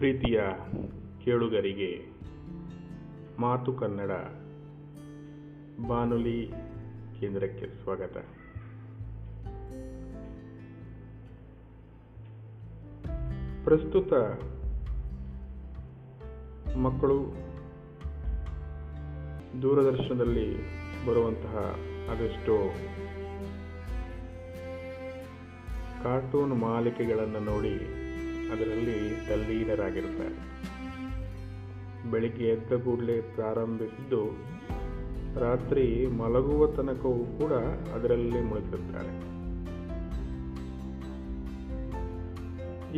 ಪ್ರೀತಿಯ ಕೇಳುಗರಿಗೆ ಮಾತು ಕನ್ನಡ ಬಾನುಲಿ ಕೇಂದ್ರಕ್ಕೆ ಸ್ವಾಗತ. ಪ್ರಸ್ತುತ ಮಕ್ಕಳು ದೂರದರ್ಶನದಲ್ಲಿ ಬರುವಂತಹ ಅದೆಷ್ಟೋ ಕಾರ್ಟೂನ್ ಮಾಲಿಕೆಗಳನ್ನು ನೋಡಿ ಅದರಲ್ಲಿ ತಲ್ಲೀನರಾಗಿರುತ್ತಾರೆ. ಬೆಳಿಗ್ಗೆ ಎದ್ದ ಕೂಡಲೇ ಪ್ರಾರಂಭಿಸಿದ್ದು ರಾತ್ರಿ ಮಲಗುವ ತನಕವೂ ಕೂಡ ಅದರಲ್ಲೇ ಮುಳುಗಿರುತ್ತಾರೆ.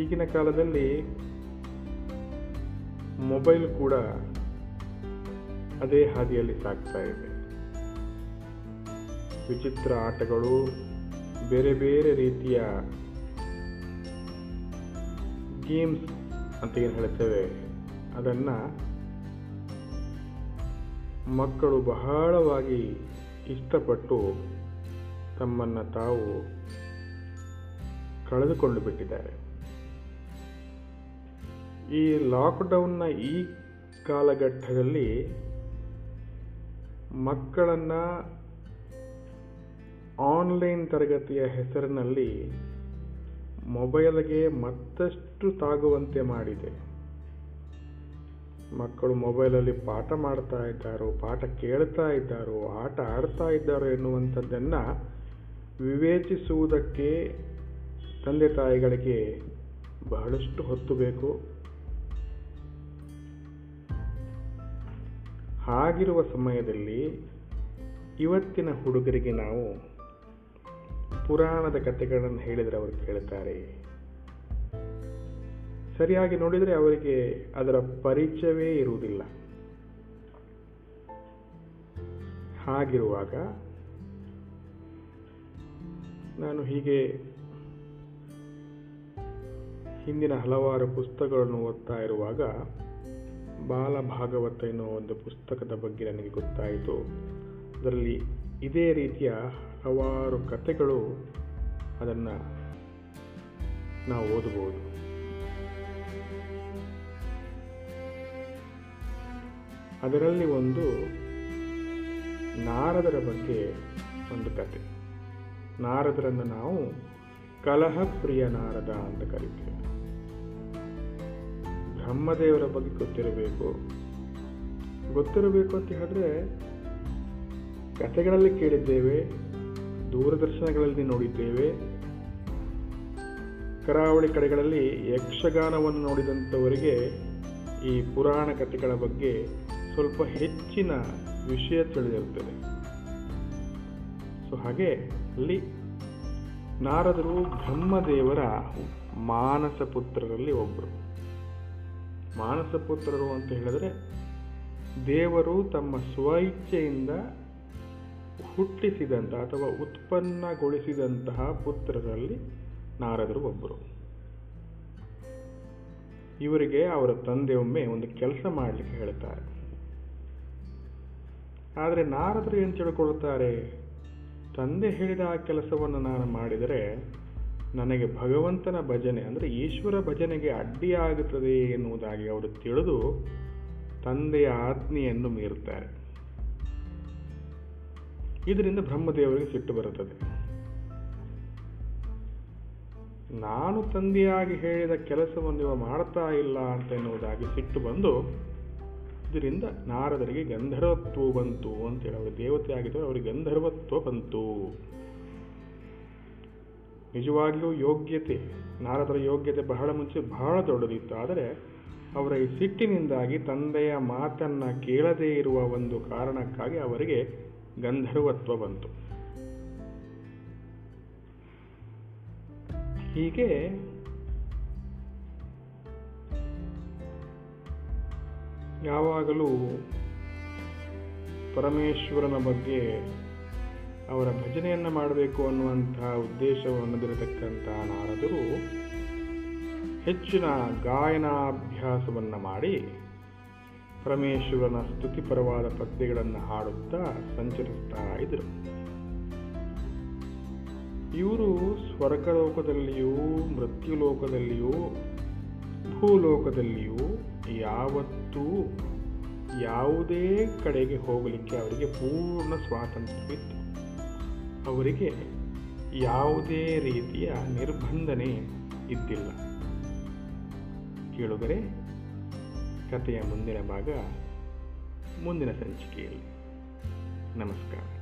ಈಗಿನ ಕಾಲದಲ್ಲಿ ಮೊಬೈಲ್ ಕೂಡ ಅದೇ ಹಾದಿಯಲ್ಲಿ ಸಾಗ್ತಾ ಇದೆ. ವಿಚಿತ್ರ ಆಟಗಳು, ಬೇರೆ ಬೇರೆ ರೀತಿಯ ಗೇಮ್ಸ್ ಅಂತ ಏನು ಹೇಳ್ತೇವೆ, ಅದನ್ನು ಮಕ್ಕಳು ಬಹಳವಾಗಿ ಇಷ್ಟಪಟ್ಟು ತಮ್ಮನ್ನು ತಾವು ಕಳೆದುಕೊಂಡು ಬಿಟ್ಟಿದ್ದಾರೆ. ಈ ಲಾಕ್ಡೌನ್ನ ಈ ಕಾಲಘಟ್ಟದಲ್ಲಿ ಮಕ್ಕಳನ್ನು ಆನ್ಲೈನ್ ತರಗತಿಯ ಹೆಸರಿನಲ್ಲಿ ಮೊಬೈಲ್ಗೆ ಮತ್ತಷ್ಟು ತಾಗುವಂತೆ ಮಾಡಿದೆ. ಮಕ್ಕಳು ಮೊಬೈಲಲ್ಲಿ ಪಾಠ ಮಾಡ್ತಾ ಇದ್ದಾರೋ, ಪಾಠ ಕೇಳ್ತಾ ಇದ್ದಾರೋ, ಆಟ ಆಡ್ತಾ ಇದ್ದಾರೋ ಎನ್ನುವಂಥದ್ದನ್ನು ವಿವೇಚಿಸುವುದಕ್ಕೆ ತಂದೆ ತಾಯಿಗಳಿಗೆ ಬಹಳಷ್ಟು ಹೊತ್ತು ಬೇಕು. ಹಾಗಿರುವ ಸಮಯದಲ್ಲಿ ಇವತ್ತಿನ ಹುಡುಗರಿಗೆ ನಾವು ಪುರಾಣದ ಕಥೆಗಳನ್ನು ಹೇಳಿದರೆ ಅವರು ಕೇಳುತ್ತಾರೆ. ಸರಿಯಾಗಿ ನೋಡಿದರೆ ಅವರಿಗೆ ಅದರ ಪರಿಚಯವೇ ಇರುವುದಿಲ್ಲ. ಹಾಗಿರುವಾಗ ನಾನು ಹೀಗೆ ಹಿಂದಿನ ಹಲವಾರು ಪುಸ್ತಕಗಳನ್ನು ಓದ್ತಾ ಇರುವಾಗ ಬಾಲ ಭಾಗವತ ಎನ್ನುವ ಒಂದು ಪುಸ್ತಕದ ಬಗ್ಗೆ ನನಗೆ ಗೊತ್ತಾಯಿತು. ಅದರಲ್ಲಿ ಇದೇ ರೀತಿಯ ಹಲವಾರು ಕಥೆಗಳು ಅದನ್ನು ನಾವು ಓದಬಹುದು. ಅದರಲ್ಲಿ ಒಂದು ನಾರದರ ಬಗ್ಗೆ ಒಂದು ಕತೆ ನಾರದರನ್ನು ನಾವು ಕಲಹಪ್ರಿಯ ನಾರದ ಅಂತ ಕರಿತೇವೆ. ಬ್ರಹ್ಮದೇವರ ಬಗ್ಗೆ ಗೊತ್ತಿರಬೇಕು. ಗೊತ್ತಿರಬೇಕು ಅಂತ ಹೇಳಿದ್ರೆ ಕಥೆಗಳಲ್ಲಿ ಕೇಳಿದ್ದೇವೆ, ದೂರದರ್ಶನಗಳಲ್ಲಿ ನೋಡಿದ್ದೇವೆ. ಕರಾವಳಿ ಕಡೆಗಳಲ್ಲಿ ಯಕ್ಷಗಾನವನ್ನು ನೋಡಿದಂಥವರಿಗೆ ಈ ಪುರಾಣ ಕಥೆಗಳ ಬಗ್ಗೆ ಸ್ವಲ್ಪ ಹೆಚ್ಚಿನ ವಿಷಯ ತಿಳಿದಿರುತ್ತದೆ. ಸೊ ಹಾಗೆ ಅಲ್ಲಿ ನಾರದರು ಬ್ರಹ್ಮದೇವರ ಮಾನಸ ಪುತ್ರರಲ್ಲಿ ಒಬ್ಬರು ಮಾನಸ ಪುತ್ರರು ಅಂತ ಹೇಳಿದ್ರೆ ದೇವರು ತಮ್ಮ ಸ್ವಇಚ್ಛೆಯಿಂದ ಹುಟ್ಟಿಸಿದಂತಹ ಅಥವಾ ಉತ್ಪನ್ನಗೊಳಿಸಿದಂತಹ ಪುತ್ರರಲ್ಲಿ ನಾರದರು ಒಬ್ಬರು. ಇವರಿಗೆ ಅವರ ತಂದೆ ಒಮ್ಮೆ ಒಂದು ಕೆಲಸ ಮಾಡಲಿಕ್ಕೆ ಹೇಳ್ತಾರೆ. ಆದರೆ ನಾರದರು ಏನು ತಿಳ್ಕೊಳ್ತಾರೆ? ತಂದೆ ಹೇಳಿದ ಆ ಕೆಲಸವನ್ನು ನಾನು ಮಾಡಿದರೆ ನನಗೆ ಭಗವಂತನ ಭಜನೆ ಅಂದರೆ ಈಶ್ವರ ಭಜನೆಗೆ ಅಡ್ಡಿಯಾಗುತ್ತದೆ ಎನ್ನುವುದಾಗಿ ಅವರು ತಿಳಿದು ತಂದೆಯ ಆಜ್ಞೆಯನ್ನು ಮೀರುತ್ತಾರೆ. ಇದರಿಂದ ಬ್ರಹ್ಮದೇವರಿಗೆ ಸಿಟ್ಟು ಬರುತ್ತದೆ. ನಾನು ತಂದೆಯಾಗಿ ಹೇಳಿದ ಕೆಲಸವನ್ನು ಇವ ಮಾಡ್ತಾ ಇಲ್ಲ ಅಂತ ಎನ್ನುವುದಾಗಿ ಸಿಟ್ಟು ಬಂದು, ಇದರಿಂದ ನಾರದರಿಗೆ ಗಂಧರ್ವತ್ವ ಬಂತು ಅಂತೇಳಿ ಅವರು ದೇವತೆ ಆಗಿದ್ದರೆ ಅವರಿಗೆ ಗಂಧರ್ವತ್ವ ಬಂತು. ನಿಜವಾಗಿಯೂ ಯೋಗ್ಯತೆ, ನಾರದರ ಯೋಗ್ಯತೆ ಬಹಳ ಮುಂಚೆ ಬಹಳ ದೊಡ್ಡದಿತ್ತು. ಆದರೆ ಅವರ ಈ ಸಿಟ್ಟಿನಿಂದಾಗಿ ತಂದೆಯ ಮಾತನ್ನ ಕೇಳದೇ ಇರುವ ಒಂದು ಕಾರಣಕ್ಕಾಗಿ ಅವರಿಗೆ ಗಂಧರ್ವತ್ವ ಬಂತು. ಹೀಗೆ ಯಾವಾಗಲೂ ಪರಮೇಶ್ವರನ ಬಗ್ಗೆ ಅವರ ಭಜನೆಯನ್ನು ಮಾಡಬೇಕು ಅನ್ನುವಂತಹ ಉದ್ದೇಶವನ್ನದಿರತಕ್ಕಂತಹ ನಾರದರು ಹೆಚ್ಚಿನ ಗಾಯನಾಭ್ಯಾಸವನ್ನು ಮಾಡಿ ಪರಮೇಶ್ವರನ ಸ್ತುತಿಪರವಾದ ಪದ್ಯಗಳನ್ನು ಹಾಡುತ್ತಾ ಸಂಚರಿಸ್ತಾ ಇದ್ದರು ಇವರು ಸ್ವರ್ಗಲೋಕದಲ್ಲಿಯೂ, ಮೃತ್ಯುಲೋಕದಲ್ಲಿಯೂ, ಭೂಲೋಕದಲ್ಲಿಯೂ ಯಾವತ್ತೂ ಯಾವುದೇ ಕಡೆಗೆ ಹೋಗಲಿಕ್ಕೆ ಅವರಿಗೆ ಪೂರ್ಣ ಸ್ವಾತಂತ್ರ್ಯವಿತ್ತು. ಅವರಿಗೆ ಯಾವುದೇ ರೀತಿಯ ನಿರ್ಬಂಧನೆ ಇದ್ದಿಲ್ಲ. ಕೇಳುಗರೆ ಕಥೆಯ ಮುಂದಿನ ಭಾಗ ಮುಂದಿನ ಸಂಚಿಕೆಯಲ್ಲಿ. ನಮಸ್ಕಾರ.